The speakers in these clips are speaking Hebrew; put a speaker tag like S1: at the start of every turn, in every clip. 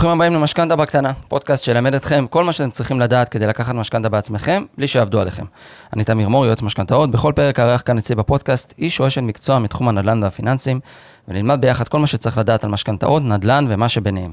S1: ברוכים הבאים למשכנתה בקטנה, פודקאסט שילמד אתכם כל מה שאתם צריכים לדעת כדי לקחת משכנתה בעצמכם, בלי שיעבדו עליכם. אני תמיר מור, יועץ משכנתאות, בכל פרק ארח כאן אצלי בפודקאסט איש או אשת מקצוע מתחום הנדל"ן והפיננסים, ונלמד ביחד כל מה שצריך לדעת על משכנתאות, נדל"ן ומה שביניהם.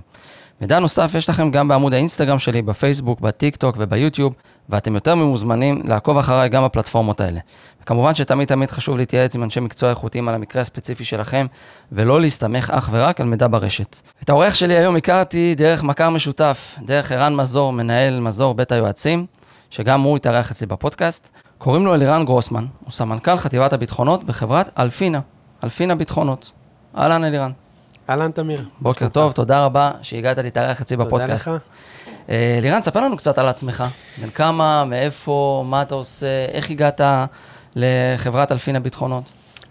S1: מידע נוסף יש לכם גם בעמוד האינסטגרם שלי, בפייסבוק, בטיק טוק וביוטיוב, ואתם יותר ממוזמנים לעקוב אחריי גם בפלטפורמות האלה. כמובן שתמיד תמיד חשוב להתייעץ עם אנשי מקצוע איכותיים על המקרה הספציפי שלכם, ולא להסתמך אך ורק על מידע ברשת. את האורח שלי היום הכרתי דרך מכר משותף, דרך ערן מזור, מנהל מזור בית היועצים, שגם הוא התארח אצלי בפודקאסט. קוראים לו אלירן גרוסמן, הוא סמנכ"ל חטיבת הביטחונות בחברת אלפינה, אלפינה ביטחונות. אהלן אלירן.
S2: אהלן תמיר.
S1: בוקר טוב, תודה רבה שהגעת להתארח אצלי בפודקאסט.
S2: תודה לך.
S1: אה, לירן, ספר לנו קצת על עצמך. בן כמה, מאיפה, מה אתה עושה, איך הגעת לחברת אלפינה ביטחונות?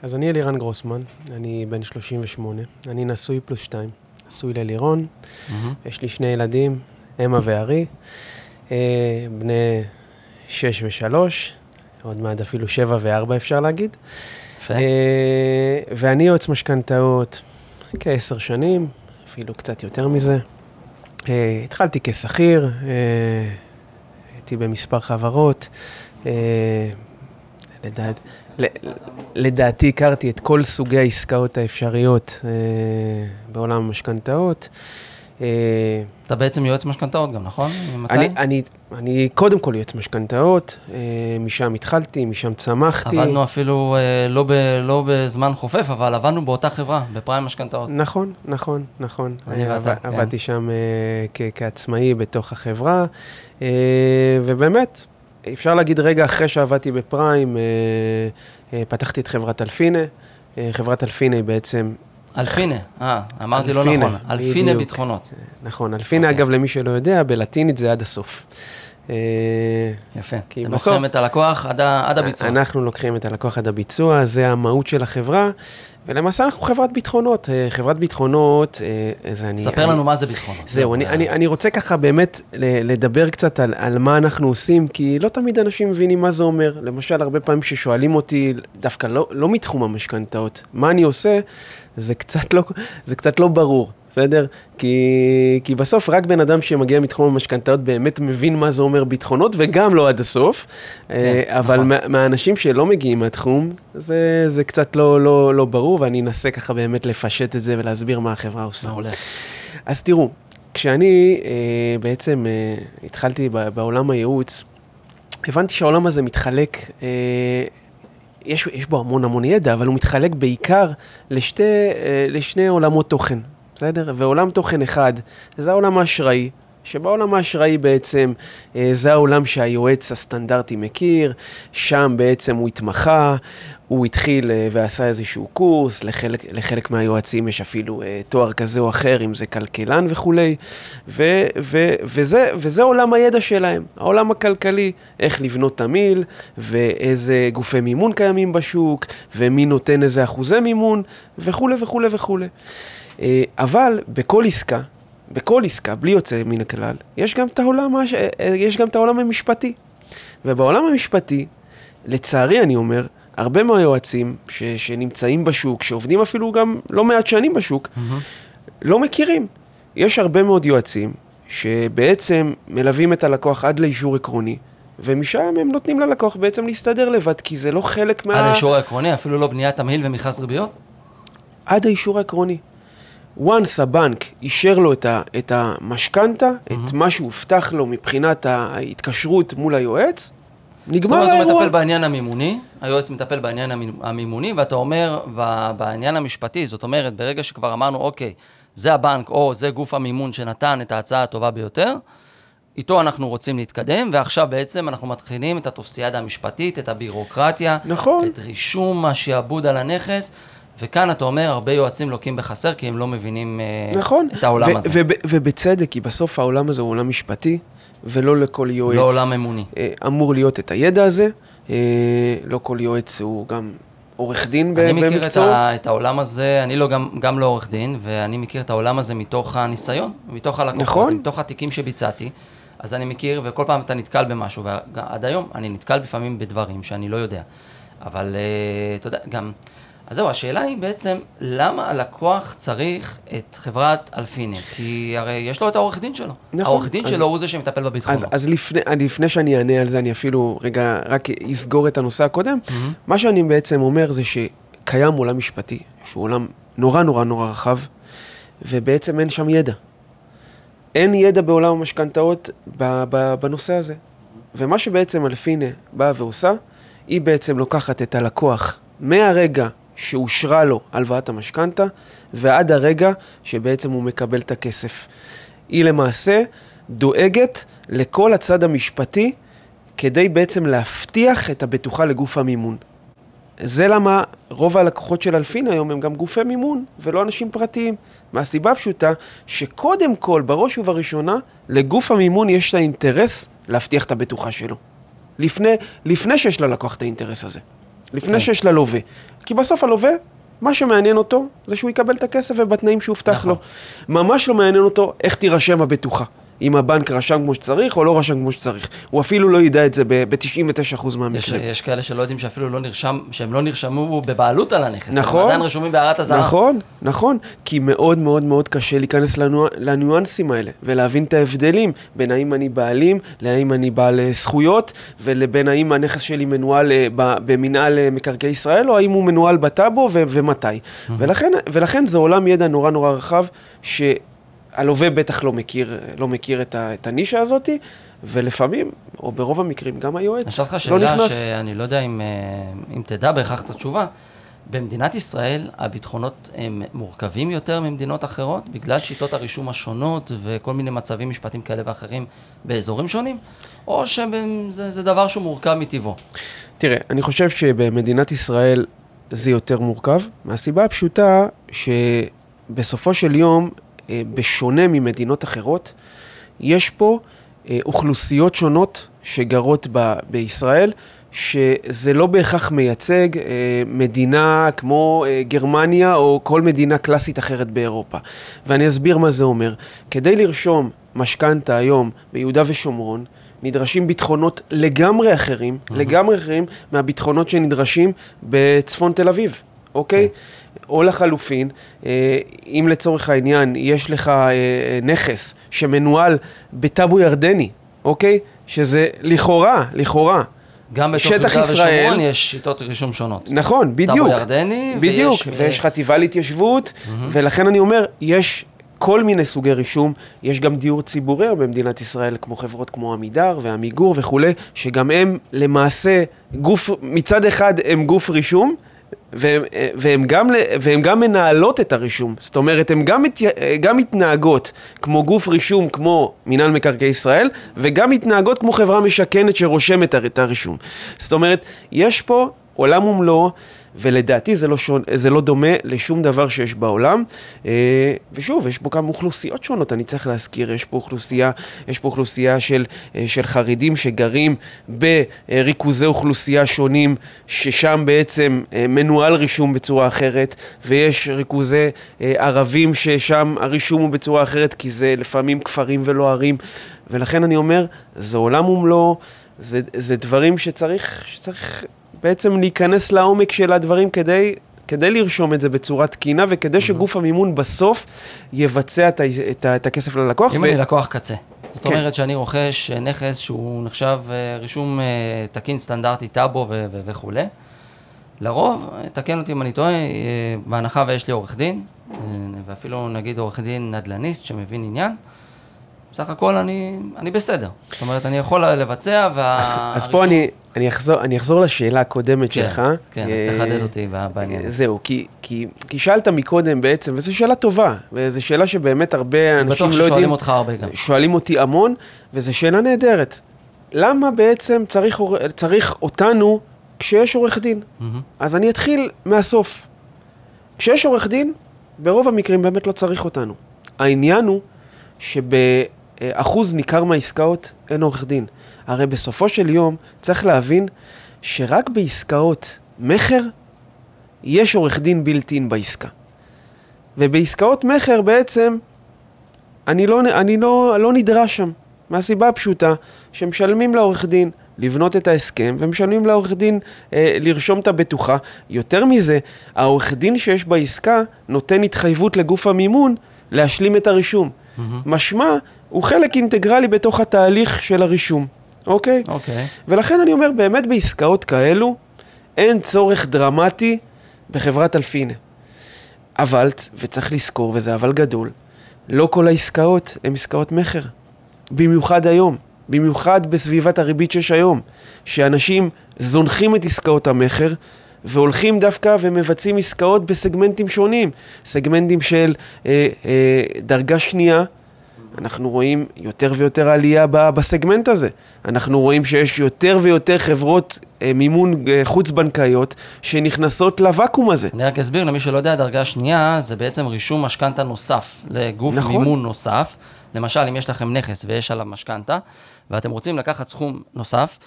S2: אז אני אלירן גרוסמן, אני בן 38, אני נשוי פלוס שתיים, נשוי ללירון, יש לי שני ילדים, אמה וארי, אה, בני שש ושלוש, עוד מעט אפילו שבע וארבע אפשר להגיד.
S1: יפה.
S2: אה, ואני יועץ משכנתאות כעשר שנים, אפילו קצת יותר מזה. אה, התחלתי כשכיר, אה, הייתי במספר חברות. אה, לדעת, לדעתי הכרתי את כל סוגי העסקאות האפשריות אה, בעולם המשכנתאות. אה,
S1: אתה בעצם יועץ משכנתאות גם, נכון? ממתי?
S2: אני, אני, אני קודם כל יועץ משכנתאות, אה, משם התחלתי, משם צמחתי.
S1: עבדנו אפילו אה, לא, ב, לא בזמן חופף, אבל עבדנו באותה חברה, בפריים משכנתאות.
S2: נכון, נכון, נכון.
S1: אני ואתה, כן.
S2: עבדתי שם כ- כעצמאי בתוך החברה, ובאמת, אפשר להגיד רגע אחרי שעבדתי בפריים, פתחתי את חברת אלפינה. חברת אלפינה היא בעצם,
S1: אלפינה, אה, אמרתי לא
S2: אלפינה,
S1: נכון. אלפינה. ביטחונות.
S2: נכון, אלפינה
S1: אוקיי.
S2: אגב, למי שלא יודע, בלטינית זה עד הסוף. אה,
S1: יפה. אתם
S2: בסוף-
S1: לוקחים את הלקוח עד, עד הביצוע.
S2: אנחנו לוקחים את הלקוח עד הביצוע, זה המהות של החברה, ולמעשה אנחנו חברת ביטחונות. אה, חברת ביטחונות, אה, זה אני...
S1: ספר
S2: אני-
S1: לנו מה זה ביטחונות.
S2: זהו, אני,
S1: אה,
S2: אני, אני רוצה ככה באמת לדבר קצת על, על מה אנחנו עושים, כי לא תמיד אנשים מבינים מה זה אומר. למשל, הרבה פעמים ששואלים אותי, דווקא לא, לא מתחום המשכנתאות, מה אני עושה, זה קצת לא, זה קצת לא ברור, בסדר? כי, כי בסוף רק בן אדם שמגיע מתחום המשכנתאות באמת מבין מה זה אומר ביטחונות, וגם לא עד הסוף. אה, אבל
S1: נכון.
S2: מה, מהאנשים שלא מגיעים מהתחום, זה, זה קצת לא, לא, לא ברור, ואני אנסה ככה באמת לפשט את זה ולהסביר מה החברה עושה.
S1: מעולה.
S2: אז תראו, כשאני אה, בעצם אה, התחלתי בעולם הייעוץ, הבנתי שהעולם הזה מתחלק, אה, יש, יש בו המון המון ידע, אבל הוא מתחלק בעיקר לשתי, אה, לשני עולמות תוכן, בסדר? ועולם תוכן אחד, זה העולם האשראי. שבעולם האשראי בעצם אה, זה העולם שהיועץ הסטנדרטי מכיר, שם בעצם הוא התמחה, הוא התחיל אה, ועשה איזשהו קורס, לחלק, לחלק מהיועצים יש אפילו אה, תואר כזה או אחר, אם זה כלכלן וכולי, ו, ו, וזה, וזה עולם הידע שלהם, העולם הכלכלי, איך לבנות תמהיל, ואיזה גופי מימון קיימים בשוק, ומי נותן איזה אחוזי מימון, וכולי וכולי וכולי. אבל בכל עסקה, בכל עסקה, בלי יוצא מן הכלל, יש גם את העולם, אה, יש גם את העולם המשפטי. ובעולם המשפטי, לצערי אני אומר, הרבה מהיועצים ש, שנמצאים בשוק, שעובדים אפילו גם לא מעט שנים בשוק,
S1: מהמם.
S2: לא מכירים. יש הרבה מאוד יועצים שבעצם מלווים את הלקוח עד לאישור עקרוני, ומשם הם נותנים ללקוח בעצם להסתדר לבד, כי זה לא חלק מה...
S1: עד האישור העקרוני, אפילו לא בניית תמהיל ומכרז ריביות?
S2: עד האישור העקרוני. Once הבנק אישר לו את, ה, את המשכנתה, את מה שהובטח לו מבחינת ההתקשרות מול היועץ,
S1: זאת
S2: נגמר
S1: אומרת, הוא
S2: האירוע.
S1: מטפל בעניין המימוני, היועץ מטפל בעניין המימ- המימוני, ואתה אומר, בעניין המשפטי, זאת אומרת, ברגע שכבר אמרנו, אוקיי, זה הבנק או זה גוף המימון שנתן את ההצעה הטובה ביותר, איתו אנחנו רוצים להתקדם, ועכשיו בעצם אנחנו מתחילים את הטופסיאדה המשפטית, את הבירוקרטיה,
S2: נכון.
S1: את רישום השעבוד על הנכס, וכאן אתה אומר, הרבה יועצים לוקים בחסר, כי הם לא מבינים אה,
S2: נכון.
S1: את העולם
S2: ו-
S1: הזה.
S2: וב- ובצדק, כי בסוף העולם הזה הוא עולם משפטי, ולא לכל יועץ
S1: לא עולם אמוני.
S2: אה, אמור להיות את הידע הזה. אה, לא כל יועץ הוא גם עורך דין ב-
S1: אני מכיר את,
S2: במקצועו.
S1: ה, את העולם הזה, אני לא גם, גם לא עורך דין, ואני מכיר את העולם הזה מתוך הניסיון, מתוך הלקוחות,
S2: נכון.
S1: מתוך התיקים שביצעתי. אז אני מכיר, וכל פעם אתה נתקל במשהו, ועד היום אני נתקל לפעמים בדברים שאני לא יודע. אבל אתה יודע, גם אז זהו, השאלה היא בעצם, למה הלקוח צריך את חברת אלפיני? כי הרי יש לו את העורך דין שלו.
S2: נכון,
S1: העורך דין
S2: אז-
S1: שלו הוא זה שמטפל בביטחונות.
S2: אז, אז לפני, לפני שאני אענה על זה, אני אפילו רגע רק אסגור את הנושא הקודם.
S1: מהמם.
S2: מה שאני בעצם אומר זה שקיים עולם משפטי, שהוא עולם נורא נורא נורא רחב, ובעצם אין שם ידע. אין ידע בעולם המשכנתאות בנושא הזה. ומה שבעצם אלפינה באה ועושה, היא בעצם לוקחת את הלקוח מהרגע שאושרה לו הלוואת המשכנתה, ועד הרגע שבעצם הוא מקבל את הכסף. היא למעשה דואגת לכל הצד המשפטי כדי בעצם להבטיח את הבטוחה לגוף המימון. זה למה רוב הלקוחות של אלפין היום הם גם גופי מימון ולא אנשים פרטיים. מהסיבה הפשוטה שקודם כל, בראש ובראשונה, לגוף המימון יש את האינטרס להבטיח את הבטוחה שלו. לפני, לפני שיש ללקוח את האינטרס הזה. לפני
S1: כן.
S2: שיש ללווה. כי בסוף הלווה, מה שמעניין אותו זה שהוא יקבל את הכסף ובתנאים שהובטח
S1: נכון.
S2: לו. ממש לא מעניין אותו איך תירשם הבטוחה. אם הבנק רשם כמו שצריך או לא רשם כמו שצריך. הוא אפילו לא ידע את זה ב-99%
S1: יש,
S2: מהמקרים.
S1: יש כאלה שלא יודעים שאפילו לא נרשם, שהם לא נרשמו בבעלות על הנכס.
S2: נכון.
S1: הם עדיין רשומים בהערת אזהרה.
S2: נכון, נכון, כי מאוד מאוד מאוד קשה להיכנס לנו, לניואנסים האלה ולהבין את ההבדלים בין האם אני בעלים להאם אני בעל אה, זכויות ולבין האם הנכס שלי מנוהל אה, במינהל אה, מקרקעי ישראל או האם הוא מנוהל בטאבו ו- ומתי. ולכן, ולכן זה עולם ידע נורא נורא רחב שהלווה בטח לא מכיר, לא מכיר את, ה- את הנישה הזאתי ולפעמים, או ברוב המקרים, גם היועץ
S1: אני אשאל אותך
S2: לא
S1: שאלה
S2: נכנס.
S1: שאני לא יודע אם, אה, אם תדע בהכרח את התשובה. במדינת ישראל הביטחונות הם מורכבים יותר ממדינות אחרות, בגלל שיטות הרישום השונות וכל מיני מצבים משפטיים כאלה ואחרים באזורים שונים, או שזה זה דבר שהוא מורכב מטבעו?
S2: תראה, אני חושב שבמדינת ישראל זה יותר מורכב, מהסיבה הפשוטה שבסופו של יום, בשונה ממדינות אחרות, יש פה אה, אוכלוסיות שונות שגרות ב- בישראל, שזה לא בהכרח מייצג אה, מדינה כמו אה, גרמניה או כל מדינה קלאסית אחרת באירופה. ואני אסביר מה זה אומר. כדי לרשום משכנתה היום ביהודה ושומרון, נדרשים ביטחונות לגמרי אחרים, mm-hmm. לגמרי אחרים מהביטחונות שנדרשים בצפון תל אביב, אוקיי? או לחלופין, אה, אם לצורך העניין יש לך אה, נכס שמנוהל בטאבו ירדני, אוקיי? שזה לכאורה, לכאורה,
S1: גם בתוך יהודה
S2: ישראל-
S1: ושומרון יש שיטות רישום שונות.
S2: נכון, בדיוק.
S1: ירדני,
S2: בדיוק,
S1: ויש,
S2: ויש
S1: אה,
S2: חטיבה להתיישבות, ולכן אני אומר, יש כל מיני סוגי רישום, יש גם דיור ציבורי במדינת ישראל, כמו חברות כמו עמידר ועמיגור וכולי, שגם הם למעשה גוף, מצד אחד הם גוף רישום, והם, והם, גם, והם גם מנהלות את הרישום, זאת אומרת, הן גם, מת, גם מתנהגות כמו גוף רישום, כמו מינהל מקרקעי ישראל, וגם מתנהגות כמו חברה משכנת שרושמת את הרישום. זאת אומרת, יש פה עולם ומלואו, ולדעתי זה לא, שון, זה לא דומה לשום דבר שיש בעולם. אה, ושוב, יש פה כמה אוכלוסיות שונות, אני צריך להזכיר, יש פה אוכלוסייה, יש פה אוכלוסייה של, אה, של חרדים שגרים בריכוזי אוכלוסייה שונים, ששם בעצם אה, מנוהל רישום בצורה אחרת, ויש ריכוזי ערבים ששם הרישום הוא בצורה אחרת, כי זה לפעמים כפרים ולא ערים. ולכן אני אומר, זה עולם ומלואו, זה, זה דברים שצריך, שצריך בעצם להיכנס לעומק של הדברים כדי, כדי לרשום את זה בצורה תקינה וכדי שגוף המימון בסוף יבצע את, ה- את, ה- את הכסף ללקוח.
S1: אם אני לקוח קצה. זאת
S2: כן.
S1: אומרת שאני רוכש אה, נכס שהוא נחשב אה, רישום אה, תקין סטנדרטי טאבו ו- ו- וכולי. לרוב, תקן אותי אם אני טועה, בהנחה ויש לי עורך דין, ואפילו נגיד עורך דין נדל"ניסט שמבין עניין, בסך הכל אני, אני בסדר. זאת אומרת, אני יכול לבצע, וה...
S2: אז, אז פה אני, אני, אחזור, אני אחזור לשאלה הקודמת
S1: כן,
S2: שלך.
S1: כן, אז
S2: אה,
S1: תחדד אותי בעניין.
S2: זהו, כי, כי, כי שאלת מקודם בעצם, וזו שאלה טובה, וזו שאלה שבאמת הרבה אנשים
S1: בטוח
S2: לא יודעים.
S1: ששואלים אותך הרבה גם.
S2: שואלים אותי המון, וזו שאלה נהדרת. למה בעצם צריך, צריך אותנו כשיש עורך דין?
S1: מהמם.
S2: אז אני אתחיל מהסוף. כשיש עורך דין, ברוב המקרים באמת לא צריך אותנו. העניין הוא שבאחוז ניכר מהעסקאות אין עורך דין. הרי בסופו של יום צריך להבין שרק בעסקאות מכר יש עורך דין בילט-אין בעסקה. ובעסקאות מכר בעצם אני לא, אני לא, לא נדרש שם, מהסיבה הפשוטה שמשלמים לעורך דין לבנות את ההסכם, ומשלמים לעורך דין אה, לרשום את הבטוחה. יותר מזה, העורך דין שיש בעסקה נותן התחייבות לגוף המימון להשלים את הרישום. Mm-hmm. משמע, הוא חלק אינטגרלי בתוך התהליך של הרישום, אוקיי?
S1: אוקיי.
S2: ולכן אני אומר, באמת בעסקאות כאלו, אין צורך דרמטי בחברת אלפינה. אבל, וצריך לזכור, וזה אבל גדול, לא כל העסקאות הן עסקאות מכר. במיוחד היום, במיוחד בסביבת הריבית שיש היום, שאנשים זונחים את עסקאות המכר והולכים דווקא ומבצעים עסקאות בסגמנטים שונים, סגמנטים של אה, אה, דרגה שנייה, אנחנו רואים יותר ויותר עלייה בסגמנט הזה. אנחנו רואים שיש יותר ויותר חברות אה, מימון אה, חוץ-בנקאיות שנכנסות לוואקום הזה.
S1: אני רק אסביר למי שלא יודע, דרגה שנייה זה בעצם רישום משכנתה נוסף לגוף נכון. מימון נוסף. למשל, אם יש לכם נכס ויש עליו משכנתה, ואתם רוצים לקחת סכום נוסף,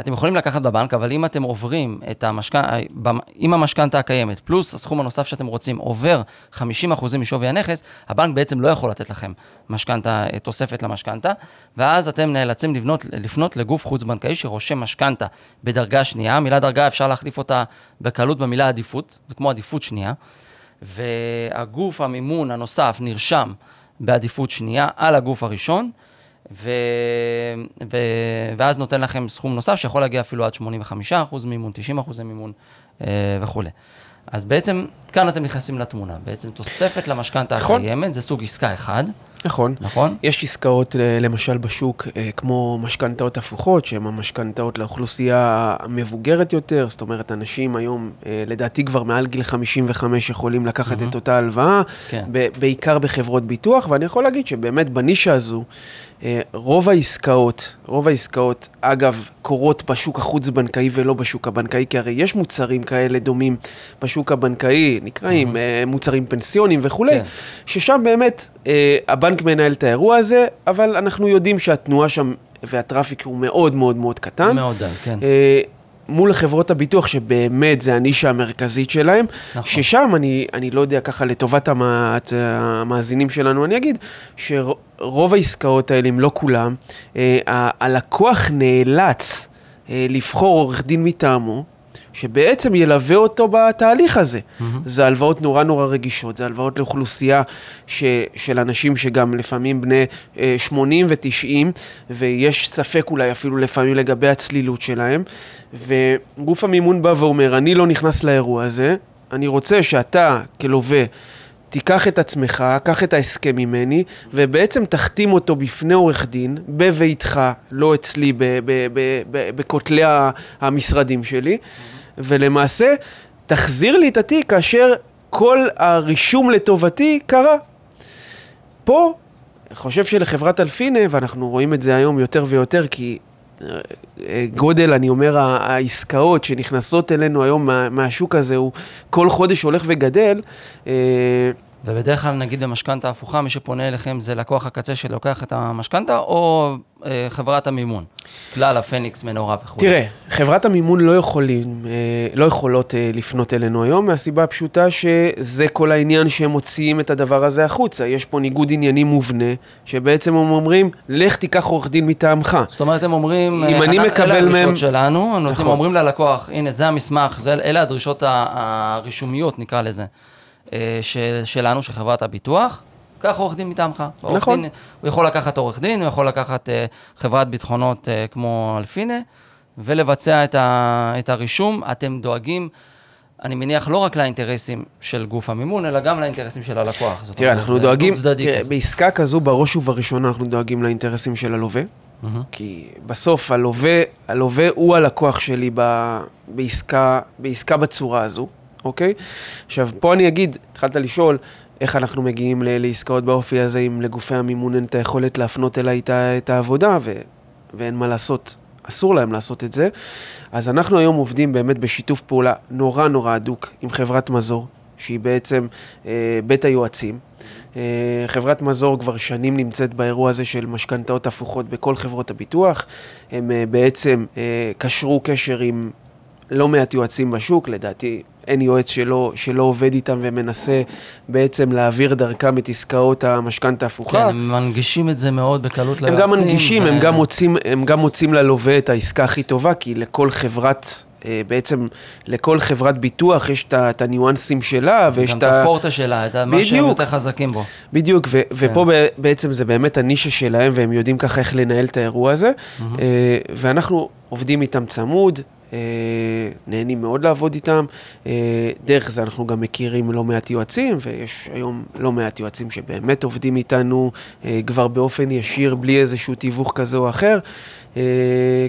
S1: אתם יכולים לקחת בבנק, אבל אם אתם עוברים את המשכנתה, אם המשכנתה הקיימת, פלוס הסכום הנוסף שאתם רוצים, עובר 50% משווי הנכס, הבנק בעצם לא יכול לתת לכם משכנתה, אה, תוספת למשכנתה, ואז אתם נאלצים לבנות, לפנות לגוף חוץ-בנקאי שרושם משכנתה בדרגה שנייה. המילה דרגה אפשר להחליף אותה בקלות במילה עדיפות, זה כמו עדיפות שנייה, והגוף המימון הנוסף נרשם בעדיפות שנייה על הגוף הראשון. ו... ו... ואז נותן לכם סכום נוסף שיכול להגיע אפילו עד 85% מימון, 90% מימון אה, וכולי. אז בעצם כאן אתם נכנסים לתמונה. בעצם תוספת למשכנתה נכון. הקיימת, זה סוג עסקה אחד.
S2: נכון.
S1: נכון.
S2: יש עסקאות אה, למשל בשוק אה, כמו משכנתאות הפוכות, שהן המשכנתאות לאוכלוסייה המבוגרת יותר, זאת אומרת, אנשים היום, לדעתי כבר מעל גיל 55 יכולים לקחת mm-hmm. את אותה הלוואה, כן. בעיקר בחברות ביטוח, ואני יכול להגיד שבאמת בנישה הזו, אה, רוב העסקאות, רוב העסקאות, אגב, קורות בשוק החוץ-בנקאי ולא בשוק הבנקאי, כי הרי יש מוצרים כאלה דומים בשוק הבנקאי, נקראים mm-hmm. מוצרים פנסיונים וכולי, כן. ששם באמת אה, הבנק מנהל את האירוע הזה, אבל אנחנו יודעים שהתנועה שם והטראפיק הוא מאוד מאוד מאוד קטן.
S1: מאוד דל, כן.
S2: מול חברות הביטוח, שבאמת זה הנישה המרכזית שלהם, נכון. ששם אני, אני לא יודע, ככה לטובת המה, המאזינים שלנו, אני אגיד שרוב העסקאות האלה, אם לא כולם, אה, הלקוח נאלץ אה, לבחור עורך דין מטעמו, שבעצם ילווה אותו בתהליך הזה. Mm-hmm. זה הלוואות נורא נורא רגישות, זה הלוואות לאוכלוסייה ש, של אנשים שגם לפעמים בני אה, 80 ו-90, ויש ספק אולי אפילו לפעמים לגבי הצלילות שלהם, וגוף המימון בא ואומר, אני לא נכנס לאירוע הזה, אני רוצה שאתה כלווה תיקח את עצמך, קח את ההסכם ממני, ובעצם תחתים אותו בפני עורך דין, בביתך, לא אצלי, בכותלי המשרדים שלי. Mm-hmm. ולמעשה תחזיר לי את התיק כאשר כל הרישום לטובתי קרה. פה, אני חושב שלחברת אלפינה, ואנחנו רואים את זה היום יותר ויותר, כי אה, גודל, אני אומר, העסקאות שנכנסות אלינו היום מה, מהשוק הזה, הוא כל חודש הולך וגדל.
S1: אה, ובדרך כלל, נגיד במשכנתה הפוכה, מי שפונה אליכם זה לקוח הקצה שלוקח את המשכנתה, או אה, חברת המימון? כלל הפניקס, מנורה וכו'.
S2: תראה, חברת המימון לא, יכולים, אה, לא יכולות אה, לפנות אלינו היום, מהסיבה הפשוטה שזה כל העניין שהם מוציאים את הדבר הזה החוצה. יש פה ניגוד עניינים מובנה, שבעצם הם אומרים, לך תיקח עורך דין מטעמך.
S1: זאת אומרת, הם אומרים, אם אני מקבל מהם... אלה הדרישות שלנו, נכון. אומרים ללקוח, הנה, זה המסמך, זה, אלה הדרישות הרישומיות, נקרא לזה. אה, של, שלנו, של חברת הביטוח, קח עורך דין מטעמך. נכון. דין, הוא יכול לקחת עורך דין, הוא יכול לקחת uh, חברת ביטחונות uh, כמו אלפינה, ולבצע את, ה, את הרישום. אתם דואגים, אני מניח, לא רק לאינטרסים של גוף המימון, אלא גם לאינטרסים של הלקוח.
S2: זאת תראה, אנחנו דואגים, תראה, בעסקה כזו, בראש ובראשונה אנחנו דואגים לאינטרסים של הלווה. Mm-hmm. כי בסוף הלווה, הלווה הוא הלקוח שלי ב, בעסקה, בעסקה בצורה הזו. אוקיי? עכשיו, פה אני אגיד, התחלת לשאול איך אנחנו מגיעים לעסקאות באופי הזה, אם לגופי המימון אין את היכולת להפנות אליי את העבודה, ו... ואין מה לעשות, אסור להם לעשות את זה. אז אנחנו היום עובדים באמת בשיתוף פעולה נורא נורא הדוק עם חברת מזור, שהיא בעצם אה, בית היועצים. אה, חברת מזור כבר שנים נמצאת באירוע הזה של משכנתאות הפוכות בכל חברות הביטוח. הם אה, בעצם אה, קשרו קשר עם לא מעט יועצים בשוק, לדעתי אין יועץ שלא, שלא עובד איתם ומנסה בעצם להעביר דרכם את עסקאות המשכנתה ההפוכה.
S1: כן, הם מנגישים את זה מאוד בקלות
S2: הם
S1: ליועצים.
S2: גם מנגישים,
S1: ו-
S2: הם גם מוצאים, הם גם מוצאים ללווה את העסקה הכי טובה, כי לכל חברת, אה, בעצם לכל חברת ביטוח יש את את הניואנסים שלה, ויש
S1: גם
S2: את
S1: את
S2: ה...
S1: הפורטה שלה, את מה שהם. יותר חזקים בו.
S2: בדיוק, ו-
S1: כן.
S2: ופה בעצם זה באמת הנישה שלהם, והם יודעים ככה איך לנהל את האירוע הזה, אה, ואנחנו עובדים איתם צמוד. אה, נהנים מאוד לעבוד איתם. אה, דרך זה אנחנו גם מכירים לא מעט יועצים, ויש היום לא מעט יועצים שבאמת עובדים איתנו אה, כבר באופן ישיר, בלי איזשהו תיווך כזה או אחר.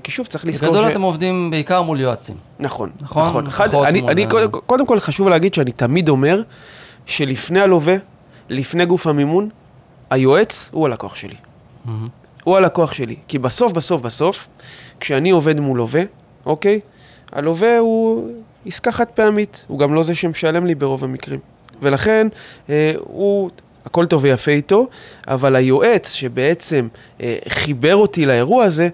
S2: כי שוב, צריך לזכור
S1: בגדול אתם עובדים בעיקר מול יועצים.
S2: נכון,
S1: נכון?
S2: נכון. חד,
S1: פחות
S2: אני, אני קודם, קודם כל חשוב להגיד שאני תמיד אומר שלפני הלווה, לפני גוף המימון, היועץ הוא הלקוח שלי.
S1: מהמם.
S2: הוא הלקוח שלי. כי בסוף, בסוף, בסוף, כשאני עובד מול לווה, אוקיי? הלווה הוא עסקה חד פעמית, הוא גם לא זה שמשלם לי ברוב המקרים. ולכן, אה, הוא, הכל טוב ויפה איתו, אבל היועץ שבעצם אה, חיבר אותי לאירוע הזה,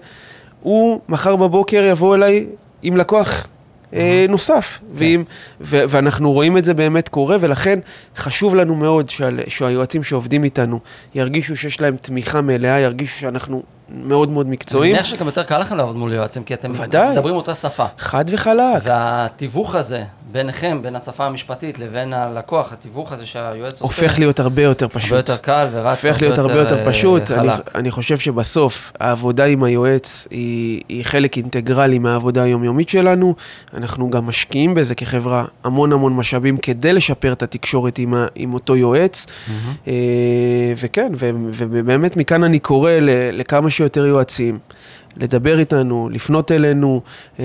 S2: הוא מחר בבוקר יבוא אליי עם לקוח אה, נוסף, ועם, ו- ואנחנו רואים את זה באמת קורה, ולכן חשוב לנו מאוד שעל- שהיועצים שעובדים איתנו ירגישו שיש להם תמיכה מלאה, ירגישו שאנחנו מאוד מאוד
S1: אני
S2: מקצועיים,
S1: מניח שגם יותר קל לכם לעבוד מול יועצים, כי אתם
S2: ודאי.
S1: מדברים אותה שפה.
S2: חד וחלק.
S1: והתיווך הזה ביניכם, בין השפה המשפטית לבין הלקוח, התיווך הזה שהיועץ עושה,
S2: הופך להיות הרבה יותר פשוט.
S1: הרבה יותר קל ורץ
S2: הופך להיות הרבה יותר
S1: אה,
S2: פשוט. אני,
S1: חלק.
S2: אני חושב שבסוף העבודה עם היועץ היא, היא חלק אינטגרלי מהעבודה היומיומית שלנו. אנחנו גם משקיעים בזה כחברה המון המון משאבים כדי לשפר את התקשורת עם, ה, עם אותו יועץ. אה, וכן, ו- ובאמת מכאן אני קורא לכמה שיותר יועצים לדבר איתנו, לפנות אלינו. אה,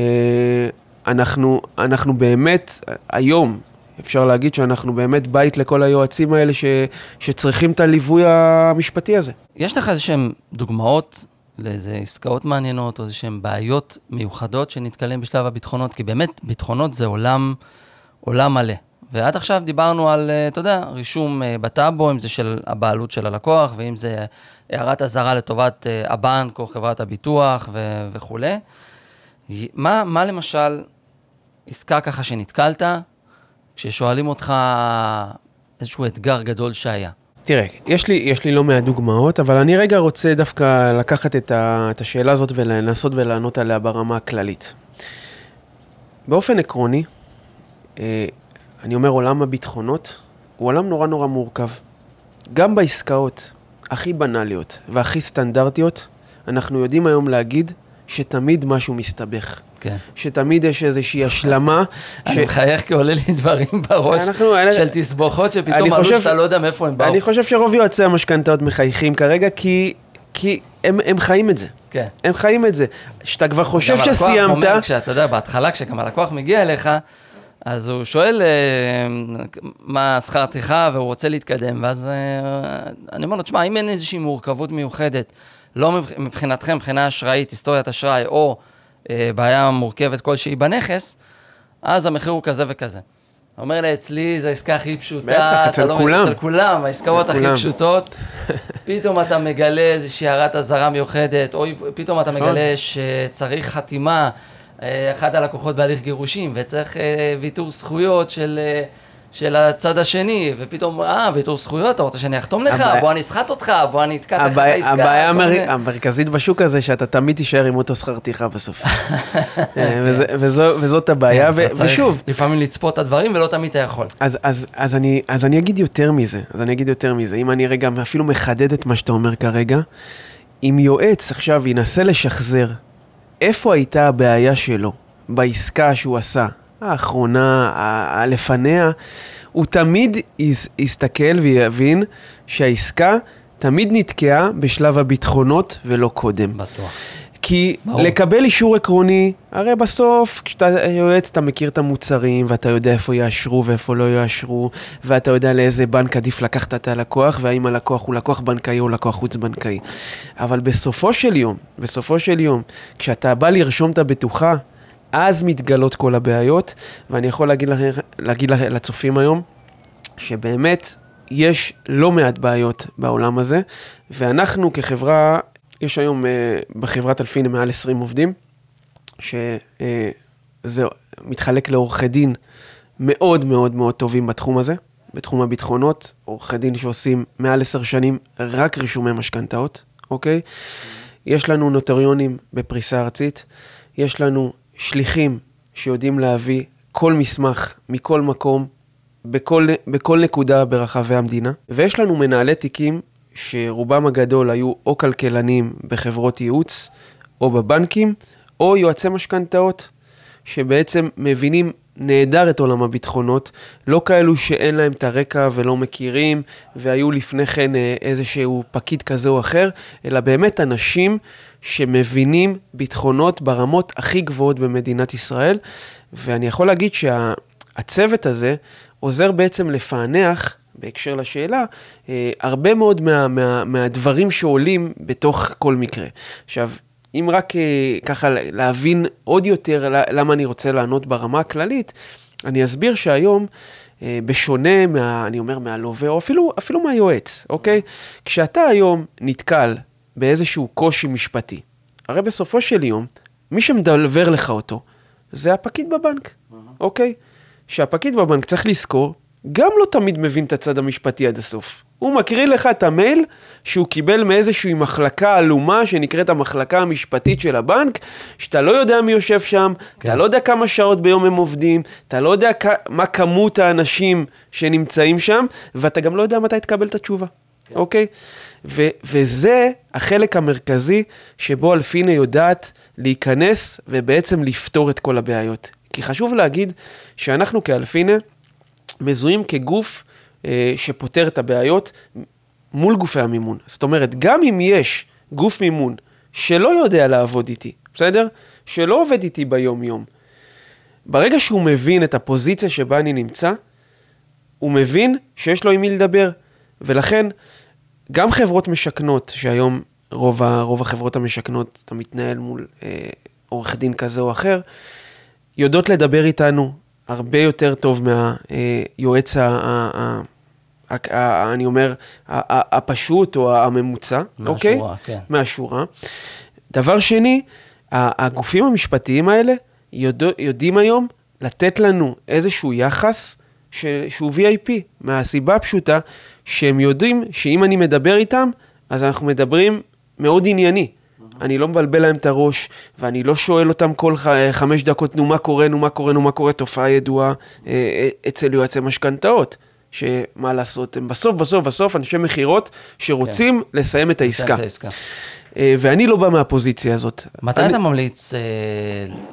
S2: אנחנו, אנחנו באמת, היום, אפשר להגיד שאנחנו באמת בית לכל היועצים האלה ש, שצריכים את הליווי המשפטי הזה.
S1: יש לך איזה שהן דוגמאות לאיזה עסקאות מעניינות, או איזה שהן בעיות מיוחדות שנתקלים בשלב הביטחונות? כי באמת, ביטחונות זה עולם, עולם מלא. ועד עכשיו דיברנו על, אה, אתה יודע, רישום אה, בטאבו, אם זה של הבעלות של הלקוח, ואם זה הערת אזהרה לטובת אה, הבנק או חברת הביטוח ו- וכולי. מה, מה למשל עסקה ככה שנתקלת, כששואלים אותך איזשהו אתגר גדול שהיה?
S2: תראה, יש לי, יש לי לא מעט דוגמאות, אבל אני רגע רוצה דווקא לקחת את, ה, את השאלה הזאת ולנסות ולענות עליה ברמה הכללית. באופן עקרוני, אה, אני אומר, עולם הביטחונות הוא עולם נורא נורא מורכב. גם בעסקאות הכי בנאליות והכי סטנדרטיות, אנחנו יודעים היום להגיד שתמיד משהו מסתבך.
S1: כן.
S2: שתמיד יש איזושהי השלמה.
S1: אני מחייך כי עולה לי דברים בראש
S2: אנחנו-
S1: של תסבוכות
S2: אני
S1: שפתאום עלו
S2: חושב-
S1: שאתה לא יודע מאיפה הם באו.
S2: אני חושב שרוב יועצי המשכנתאות מחייכים כרגע, כי, כי הם, הם חיים את זה.
S1: כן.
S2: הם חיים את זה. שאתה כבר חושב
S1: גם הלקוח
S2: שסיימת,
S1: אומר, כשאתה יודע, בהתחלה, כשגם הלקוח מגיע אליך, אז הוא שואל אה, מה שכר טרחה והוא רוצה להתקדם, ואז אה, אני אומר לו, תשמע, אם אין איזושהי מורכבות מיוחדת, לא מבח- מבחינתכם, מבחינה אשראית, היסטוריית אשראי, או אה, בעיה מורכבת כלשהי בנכס, אז המחיר הוא כזה וכזה. הוא אומר לי, אצלי זו העסקה הכי פשוטה,
S2: בטח, אצל
S1: לא-
S2: כולם.
S1: אצל כולם, העסקאות הכי
S2: כולם.
S1: פשוטות. פתאום אתה מגלה איזושהי הערת אזהרה מיוחדת, או פתאום אתה
S2: נכון.
S1: מגלה שצריך חתימה, אה, אחד הלקוחות בהליך גירושים, וצריך אה, ויתור זכויות של, אה, של הצד השני, ופתאום, אה, ויתור זכויות, אתה רוצה שאני אחתום לך?
S2: הבעיה-
S1: בוא אני אסחט אותך, בוא אני אתקע לך את
S2: הבעיה,
S1: העסקה.
S2: הבעיה המר...
S1: מיני-
S2: המרכזית בשוק הזה, שאתה תמיד תישאר עם אותו שכר טרחה בסוף. אה, וזה, וזו, וזאת הבעיה,
S1: כן,
S2: ו... ושוב,
S1: לפעמים לצפות את הדברים, ולא תמיד אתה יכול.
S2: אז, אז, אז, אני, אז אני אגיד יותר מזה, אז אני אגיד יותר מזה, אם אני רגע אפילו מחדד את מה שאתה אומר כרגע, אם יועץ עכשיו ינסה לשחזר איפה הייתה הבעיה שלו בעסקה שהוא עשה, האחרונה, הלפניה, הוא תמיד יס, יסתכל ויבין שהעסקה תמיד נתקעה בשלב הביטחונות ולא קודם.
S1: בטוח.
S2: כי
S1: ברור.
S2: לקבל אישור עקרוני, הרי בסוף כשאתה יועץ אתה מכיר את המוצרים ואתה יודע איפה יאשרו ואיפה לא יאשרו ואתה יודע לאיזה בנק עדיף לקחת את הלקוח והאם הלקוח הוא לקוח בנקאי או לקוח חוץ בנקאי. אבל בסופו של יום, בסופו של יום, כשאתה בא לרשום את הבטוחה, אז מתגלות כל הבעיות ואני יכול להגיד, לכם, להגיד לצופים היום שבאמת יש לא מעט בעיות בעולם הזה ואנחנו כחברה יש היום אה, בחברת אלפין מעל 20 עובדים, שזה מתחלק לעורכי דין מאוד מאוד מאוד טובים בתחום הזה, בתחום הביטחונות, עורכי דין שעושים מעל עשר שנים רק רישומי משכנתאות, אוקיי? יש לנו נוטריונים בפריסה ארצית, יש לנו שליחים שיודעים להביא כל מסמך מכל מקום, בכל, בכל נקודה ברחבי המדינה, ויש לנו מנהלי תיקים שרובם הגדול היו או כלכלנים בחברות ייעוץ, או בבנקים, או יועצי משכנתאות, שבעצם מבינים נהדר את עולם הביטחונות, לא כאלו שאין להם את הרקע ולא מכירים, והיו לפני כן אה, איזשהו פקיד כזה או אחר, אלא באמת אנשים שמבינים ביטחונות ברמות הכי גבוהות במדינת ישראל, ואני יכול להגיד שהצוות שה, הזה עוזר בעצם לפענח בהקשר לשאלה, אה, הרבה מאוד מה, מה, מהדברים שעולים בתוך כל מקרה. עכשיו, אם רק אה, ככה להבין עוד יותר למה אני רוצה לענות ברמה הכללית, אני אסביר שהיום, אה, בשונה מה, אני אומר, מהלווה, או אפילו, אפילו מהיועץ, אוקיי? כשאתה היום נתקל באיזשהו קושי משפטי, הרי בסופו של יום, מי שמדלבר לך אותו, זה הפקיד בבנק, אוקיי? שהפקיד בבנק צריך לזכור גם לא תמיד מבין את הצד המשפטי עד הסוף. הוא מקריא לך את המייל שהוא קיבל מאיזושהי מחלקה עלומה שנקראת המחלקה המשפטית של הבנק, שאתה לא יודע מי יושב שם, כן. אתה לא יודע כמה שעות ביום הם עובדים, אתה לא יודע כ- מה כמות האנשים שנמצאים שם, ואתה גם לא יודע מתי תקבל את התשובה, כן. אוקיי? ו- וזה החלק המרכזי שבו אלפינה יודעת להיכנס ובעצם לפתור את כל הבעיות. כי חשוב להגיד שאנחנו כאלפינה, מזוהים כגוף אה, שפותר את הבעיות מול גופי המימון. זאת אומרת, גם אם יש גוף מימון שלא יודע לעבוד איתי, בסדר? שלא עובד איתי ביום-יום, ברגע שהוא מבין את הפוזיציה שבה אני נמצא, הוא מבין שיש לו עם מי לדבר. ולכן, גם חברות משכנות, שהיום רוב, ה, רוב החברות המשכנות, אתה מתנהל מול אה, עורך דין כזה או אחר, יודעות לדבר איתנו הרבה יותר טוב מהיועץ, ה, אני אומר, הפשוט או הממוצע, אוקיי? מהשורה,
S1: כן.
S2: מהשורה. דבר שני, הגופים המשפטיים האלה יודע, יודעים היום לתת לנו איזשהו יחס ש, שהוא VIP, מהסיבה הפשוטה שהם יודעים שאם אני מדבר איתם, אז אנחנו מדברים מאוד ענייני. אני לא מבלבל להם את הראש, ואני לא שואל אותם כל חמש דקות, נו מה קורה, נו מה קורה, נו מה קורה, תופעה ידועה אה, אה, אצל יועצי משכנתאות. שמה לעשות, הם בסוף, בסוף, בסוף אנשי מכירות שרוצים כן. לסיים את העסקה. את העסקה. אה, ואני לא בא מהפוזיציה הזאת.
S1: מתי אני... אתה ממליץ אה,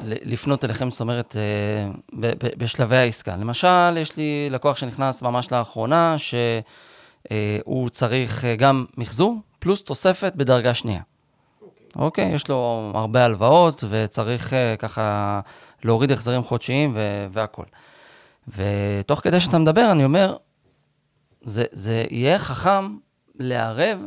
S1: לפנות אליכם, זאת אומרת, אה, ב- ב- בשלבי העסקה? למשל, יש לי לקוח שנכנס ממש לאחרונה, שהוא אה, צריך אה, גם מחזור, פלוס תוספת בדרגה שנייה. אוקיי, יש לו הרבה הלוואות וצריך uh, ככה להוריד החזרים חודשיים ו- והכול. ותוך כדי שאתה מדבר, אני אומר, זה, זה יהיה חכם לערב,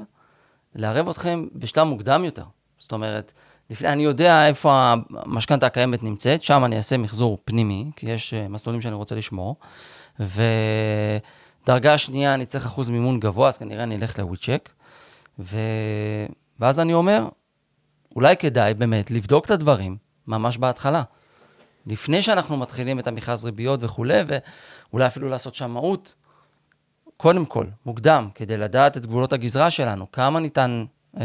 S1: לערב אתכם בשלב מוקדם יותר. זאת אומרת, לפני, אני יודע איפה המשכנתה הקיימת נמצאת, שם אני אעשה מחזור פנימי, כי יש uh, מסלולים שאני רוצה לשמור, ודרגה שנייה אני צריך אחוז מימון גבוה, אז כנראה אני אלך לוויצ'ק, ו... ואז אני אומר, אולי כדאי באמת לבדוק את הדברים ממש בהתחלה. לפני שאנחנו מתחילים את המכרז ריביות וכולי, ואולי אפילו לעשות שמאות, קודם כל, מוקדם, כדי לדעת את גבולות הגזרה שלנו, כמה ניתן אה,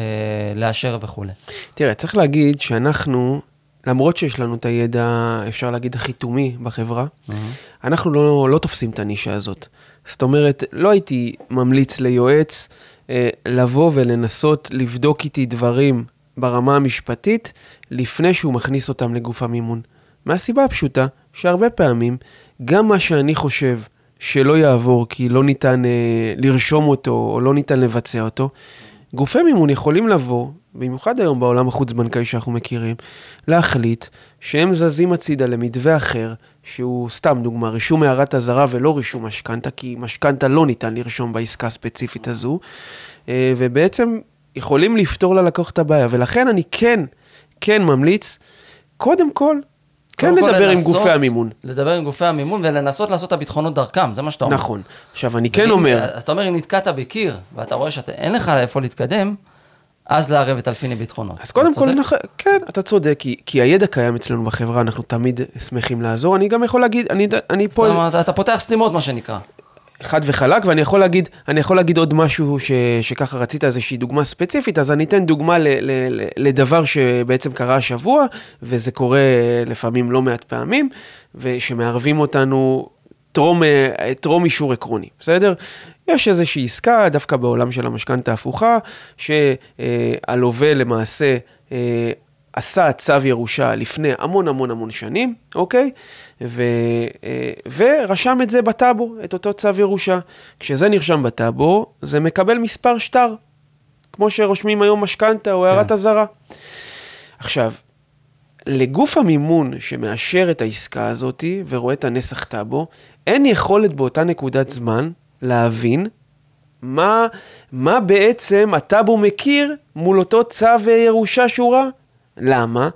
S1: לאשר וכולי.
S2: תראה, צריך להגיד שאנחנו, למרות שיש לנו את הידע, אפשר להגיד, החיתומי בחברה, mm-hmm. אנחנו לא, לא תופסים את הנישה הזאת. זאת אומרת, לא הייתי ממליץ ליועץ אה, לבוא ולנסות לבדוק איתי דברים ברמה המשפטית לפני שהוא מכניס אותם לגוף המימון. מהסיבה הפשוטה שהרבה פעמים גם מה שאני חושב שלא יעבור כי לא ניתן אה, לרשום אותו או לא ניתן לבצע אותו, גופי מימון יכולים לבוא, במיוחד היום בעולם החוץ-בנקאי שאנחנו מכירים, להחליט שהם זזים הצידה למתווה אחר, שהוא סתם דוגמה, רישום הערת אזהרה ולא רישום משכנתה, כי משכנתה לא ניתן לרשום בעסקה הספציפית הזו, אה, ובעצם יכולים לפתור ללקוח את הבעיה, ולכן אני כן, כן ממליץ, קודם כל, כן לדבר לנסות, עם גופי המימון.
S1: לדבר עם גופי המימון ולנסות לעשות את הביטחונות דרכם, זה מה שאתה אומר.
S2: נכון. עכשיו, אני כן אומר...
S1: אז אתה אומר, אם נתקעת בקיר, ואתה רואה שאין לך איפה להתקדם, אז לערב את אלפיני ביטחונות.
S2: אז קודם כל? נכ... כן, אתה צודק, כי, כי הידע קיים אצלנו בחברה, אנחנו תמיד שמחים לעזור. אני גם יכול להגיד, אני, אני
S1: זאת
S2: פה
S1: אומרת, אתה פותח סתימות, מה שנקרא.
S2: חד וחלק, ואני יכול להגיד, אני יכול להגיד עוד משהו ש, שככה רצית איזושהי דוגמה ספציפית, אז אני אתן דוגמה ל, ל, ל, לדבר שבעצם קרה השבוע, וזה קורה לפעמים לא מעט פעמים, ושמערבים אותנו טרום, אה, טרום אישור עקרוני, בסדר? יש איזושהי עסקה, דווקא בעולם של המשכנתה ההפוכה, שהלווה למעשה אה, עשה צו ירושה לפני המון המון המון שנים, אוקיי? ו, אה, ורשם את זה בטאבו, את אותו צו ירושה. כשזה נרשם בטאבו, זה מקבל מספר שטר, כמו שרושמים היום משכנתה או הערת אזהרה. עכשיו, לגוף המימון שמאשר את העסקה הזאת ורואה את הנסח טאבו, אין יכולת באותה נקודת זמן להבין מה, מה בעצם הטאבו מכיר מול אותו צו ירושה שהוא ראה. למה?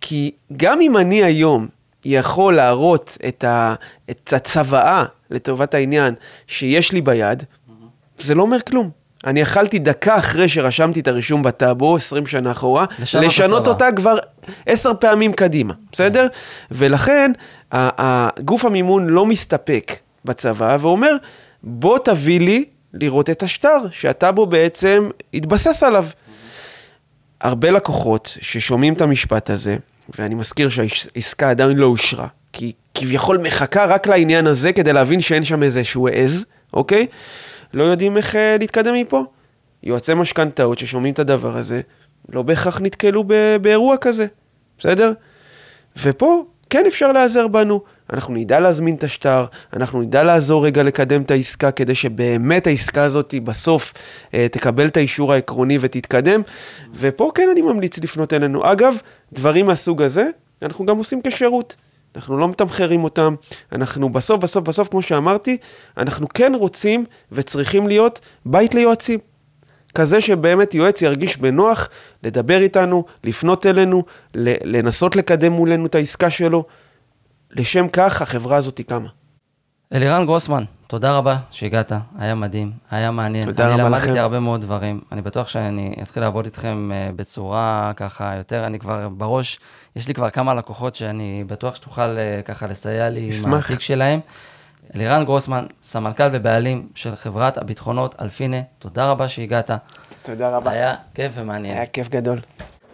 S2: כי גם אם אני היום יכול להראות את, ה, את הצוואה לטובת העניין שיש לי ביד, זה לא אומר כלום. אני יכלתי דקה אחרי שרשמתי את הרישום בטאבו, 20 שנה אחורה,
S1: לשנות
S2: לשנות. אותה כבר עשר פעמים קדימה, בסדר? ולכן ה- הגוף המימון לא מסתפק בצבא ואומר, בוא תביא לי לראות את השטר שהטאבו בעצם התבסס עליו. הרבה לקוחות ששומעים את המשפט הזה, ואני מזכיר שהעסקה עדיין לא אושרה, כי כביכול מחכה רק לעניין הזה כדי להבין שאין שם איזשהו עז, אוקיי? לא יודעים איך אה, להתקדם מפה. יועצי משכנתאות ששומעים את הדבר הזה, לא בהכרח נתקלו ב- באירוע כזה, בסדר? ופה כן אפשר להיעזר בנו. אנחנו נדע להזמין את השטר, אנחנו נדע לעזור רגע לקדם את העסקה כדי שבאמת העסקה הזאת בסוף אה, תקבל את האישור העקרוני ותתקדם. ופה כן אני ממליץ לפנות אלינו. אגב, דברים מהסוג הזה, אנחנו גם עושים כשירות. אנחנו לא מתמחרים אותם, אנחנו בסוף, בסוף, בסוף, כמו שאמרתי, אנחנו כן רוצים וצריכים להיות בית ליועצים. כזה שבאמת יועץ ירגיש בנוח לדבר איתנו, לפנות אלינו, לנסות לקדם מולנו את העסקה שלו. לשם כך החברה הזאת קמה.
S1: אלירן גרוסמן, תודה רבה שהגעת, היה מדהים, היה מעניין.
S2: תודה
S1: אני
S2: רבה
S1: למדתי
S2: לכם.
S1: הרבה מאוד דברים. אני בטוח שאני אתחיל לעבוד איתכם אה, בצורה ככה יותר, אני כבר בראש, יש לי כבר כמה לקוחות שאני בטוח שתוכל אה, ככה לסייע לי עם. התיק שלהם. אלירן גרוסמן, סמנכ"ל ובעלים של חברת הביטחונות אלפינה, תודה רבה שהגעת.
S2: תודה רבה.
S1: היה כיף ומעניין.
S2: היה כיף גדול.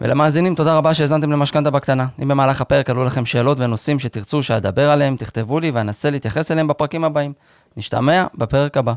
S1: ולמאזינים, תודה רבה שהאזנתם למשכנתה בקטנה. אם במהלך הפרק עלו לכם שאלות ונושאים שתרצו שאדבר עליהם, תכתבו לי ואנסה להתייחס אליהם בפרקים הבאים. נשתמע בפרק הבא.